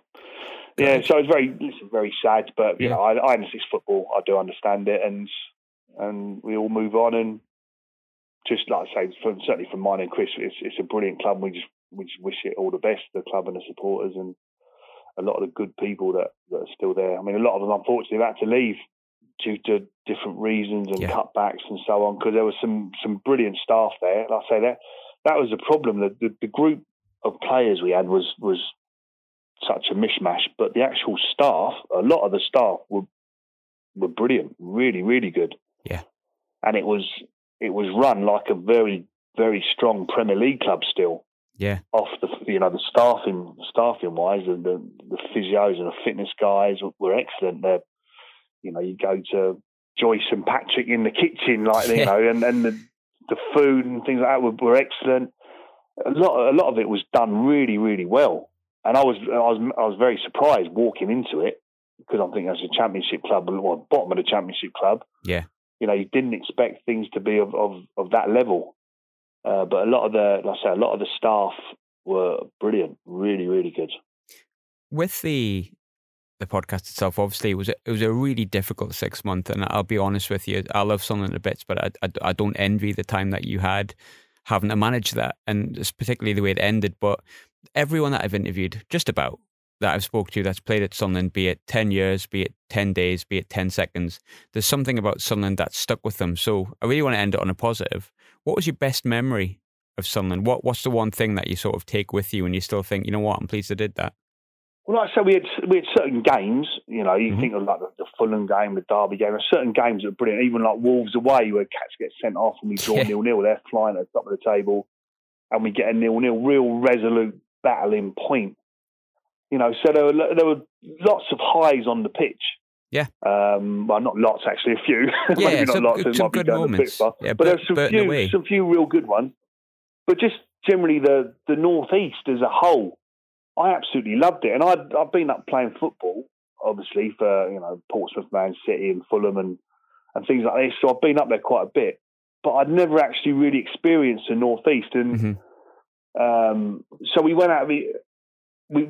yeah, so it's very listen, very sad, but you Yeah. know I, I understand it's football. I do understand it, and and we all move on. And just like I say, from, certainly from mine and Chris, it's it's a brilliant club. We just we just wish it all the best, the club and the supporters, and a lot of the good people that, that are still there. I mean, a lot of them unfortunately have had to leave due to different reasons and Yeah. cutbacks and so on. Because there was some some brilliant staff there. Like I say that that was the problem. The, the the group of players we had was was such a mishmash, but the actual staff, a lot of the staff were were brilliant, really, really good. Yeah. and it was it was run like a very very strong Premier League club still Yeah. off the you know the staffing staffing wise and the the physios and the fitness guys were excellent. They're you know you go to Joyce and Patrick in the kitchen like you know and and the the food and things like that were, were excellent. A lot a lot of it was done really really well, and I was I was I was very surprised walking into it because I'm thinking as a championship club, well, bottom of the championship club. Yeah. You know, you didn't expect things to be of of, of that level. Uh, but a lot of the, like I say, a lot of the staff were brilliant, really, really good. with the the podcast itself, obviously, it was a, it was a really difficult six month, and I'll be honest with you, I love Sunderland a bit, but I, I, I don't envy the time that you had having to manage that, and it's particularly the way it ended. But everyone that I've interviewed, just about that I've spoke to that's played at Sunderland, be it ten years, be it ten days, be it ten seconds, there's something about Sunderland that stuck with them. So I really want to end it on a positive. What was your best memory of Sunderland? What what's the one thing that you sort of take with you and you still think, you know what, I'm pleased I did that? Well, like I said, we had we had certain games. You know, you Mhm. think of like the, the Fulham game, the Derby game. Certain games that are brilliant. Even like Wolves away, where cats get sent off and we draw nil nil. They're flying at the top of the table, and we get a nil nil. Real resolute battling point. You know, so there were there were lots of highs on the pitch. Yeah. Um, well, not lots actually, a few. Yeah, Maybe not some- lots. it some good going a bit moments. far. Yeah, but Bur- there's some few, some few real good ones. But just generally, the the northeast as a whole, I absolutely loved it. And I'd I've been up playing football, obviously for you know Portsmouth, Man City, and Fulham, and and things like this. So I've been up there quite a bit, but I'd never actually really experienced the northeast. And Mhm. um, so we went out. We we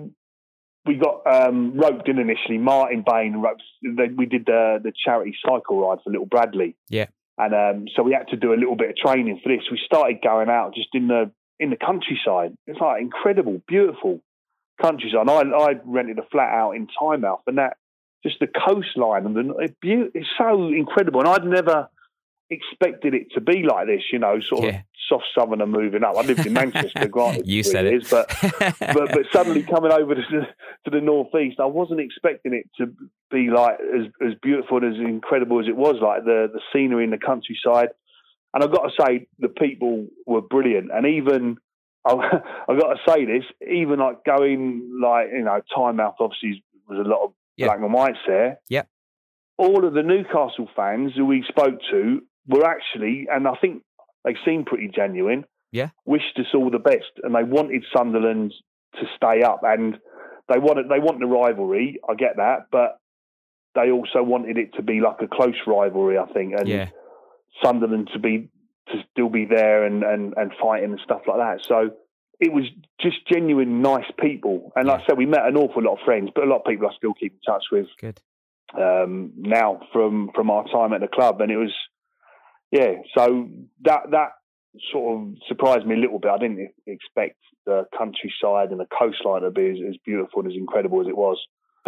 we got um, roped in initially. Martin Bain roped. We did the the charity cycle ride for Little Bradley. Yeah. and um, so we had to do a little bit of training for this. We started going out just in the in the countryside. It's like incredible, beautiful countryside. And I I rented a flat out in Tynemouth, and that just the coastline and the it's, beau- it's so incredible. And I'd never expected it to be like this. You know, sort Yeah. of soft southerner moving up. I lived in Manchester, granted, You said it. but but but suddenly coming over to the, to the northeast, I wasn't expecting it to be like as as beautiful and as incredible as it was. Like the the scenery in the countryside, and I've got to say the people were brilliant, and even. I've, I've got to say this, even like going like you know, Tynemouth obviously was a lot of Yeah. black and whites there. Yep. All of the Newcastle fans who we spoke to were actually, and I think they seemed pretty genuine. Yeah. wished us all the best, and they wanted Sunderland to stay up, and they wanted they want the rivalry. I get that, but they also wanted it to be like a close rivalry. I think, and yeah, Sunderland to be to still be there and, and, and fighting and stuff like that. So it was just genuine nice people. And like I said, we met an awful lot of friends, but a lot of people I still keep in touch with good. um, now from from our time at the club. And it was yeah, so that that sort of surprised me a little bit. I didn't expect the countryside and the coastline to be as, as beautiful and as incredible as it was.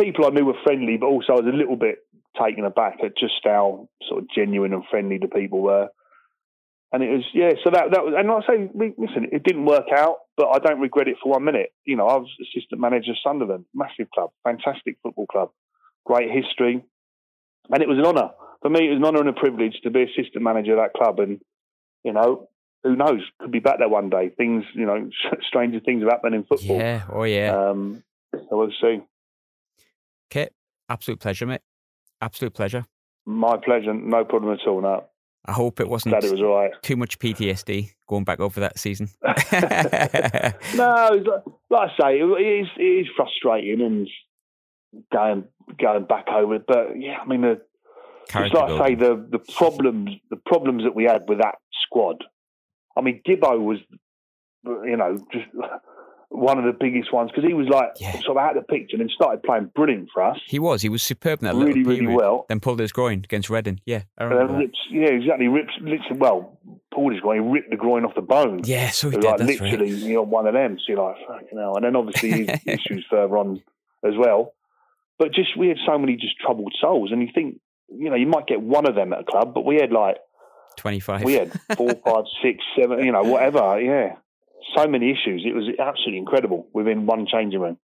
People I knew were friendly, but also I was a little bit taken aback at just how sort of genuine and friendly the people were and it was yeah. So that that was, and like I say, listen, it didn't work out, but I don't regret it for one minute. You know, I was assistant manager of Sunderland, massive club, fantastic football club, great history, and it was an honour for me. It was an honour and a privilege to be assistant manager of that club, and you know, who knows, could be back there one day. Things, you know, stranger things have happened in football. Yeah, oh yeah. Um, so we'll see. Kit, absolute pleasure, mate. Absolute pleasure. My pleasure, no problem at all. No, I hope it wasn't glad it was all right. too much PTSD going back over that season. no, like, like I say, it is, it is frustrating and going going back over it. But yeah, I mean, the, it's like I say, the the problems the problems that we had with that squad. I mean, Gibbo was, you know, just one of the biggest ones because he was like Yeah. sort of out of the picture and then started playing brilliant for us, He was. He was superb in that really, really well. Then pulled his groin against Reading. Yeah, I remember then that. rips, yeah, exactly. Rips, literally, well, pulled his groin, he ripped the groin off the bone. Yeah, so he So, did. like That's literally, right. you know, one of them. So you're like, fucking hell. And then obviously issues further on as well. But just we had so many just troubled souls, and you think you know, you might get one of them at a club, but we had like 25. we had four, five, six, seven, you know, whatever. Yeah, so many issues. It was absolutely incredible within one changing room.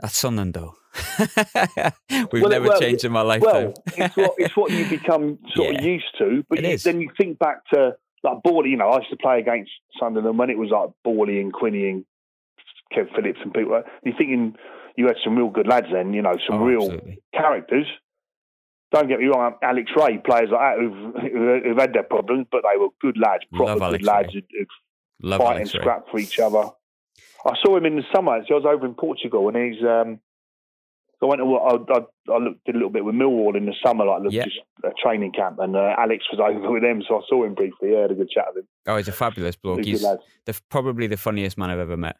That's Sunderland, though. We've Well, never well, changed in my life. Well, it's what it's what you become sort of used to. But you, then you think back to like Bally. You know, I used to play against Sunderland when it was like Bally and Quinney and Kev Phillips and people. You're thinking you had some real good lads then. You know, some Oh, real absolutely. characters. Don't get me wrong, Alex Rae, players like that who've, who- who've had their problems, but they were good lads, proper good lads who'd, who'd Love fight and Alex Rae. scrap for each other. I saw him in the summer. So I was over in Portugal, and he's. Um, I went. To, I, I, I looked did a little bit with Millwall in the summer, like Yeah. just a training camp, and uh, Alex was over with them, so I saw him briefly. Yeah, had a good chat with him. Oh, he's a fabulous bloke. He's He's the, probably the funniest man I've ever met.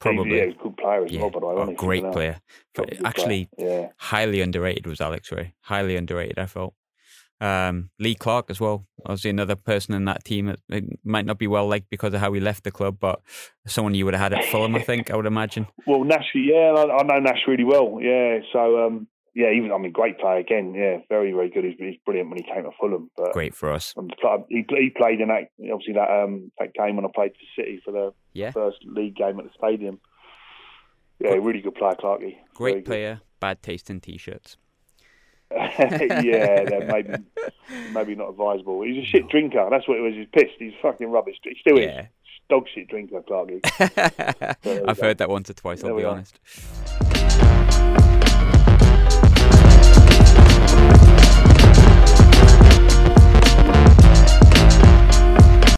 Probably. Yeah, he's a good player as Yeah. well. By the way, Oh, great player. proper good player. Actually, yeah. highly underrated was Alex Rae. Highly underrated, I felt. Um, Lee Clark as well. Obviously, another person in that team. It, it might not be well liked because of how he left the club, but someone you would have had at Fulham, I think. I would imagine. Well, Nash, yeah, I, I know Nash really well. Yeah, so um, yeah, even I mean, great player again. Yeah, very, very good. He's, he's brilliant when he came to Fulham. But Great for us. um, he, he played in that obviously that um, that game when I played for City for the Yeah, first league game at the stadium. Yeah, really good player, Clarky. Very great good. player. Bad taste in t-shirts. yeah, then maybe maybe not advisable. He's a shit drinker. That's what it was. He's pissed. He's fucking rubbish. He still is. Yeah. Dog shit drinker, Clarky. I've go. heard that once or twice. There I'll be are. honest.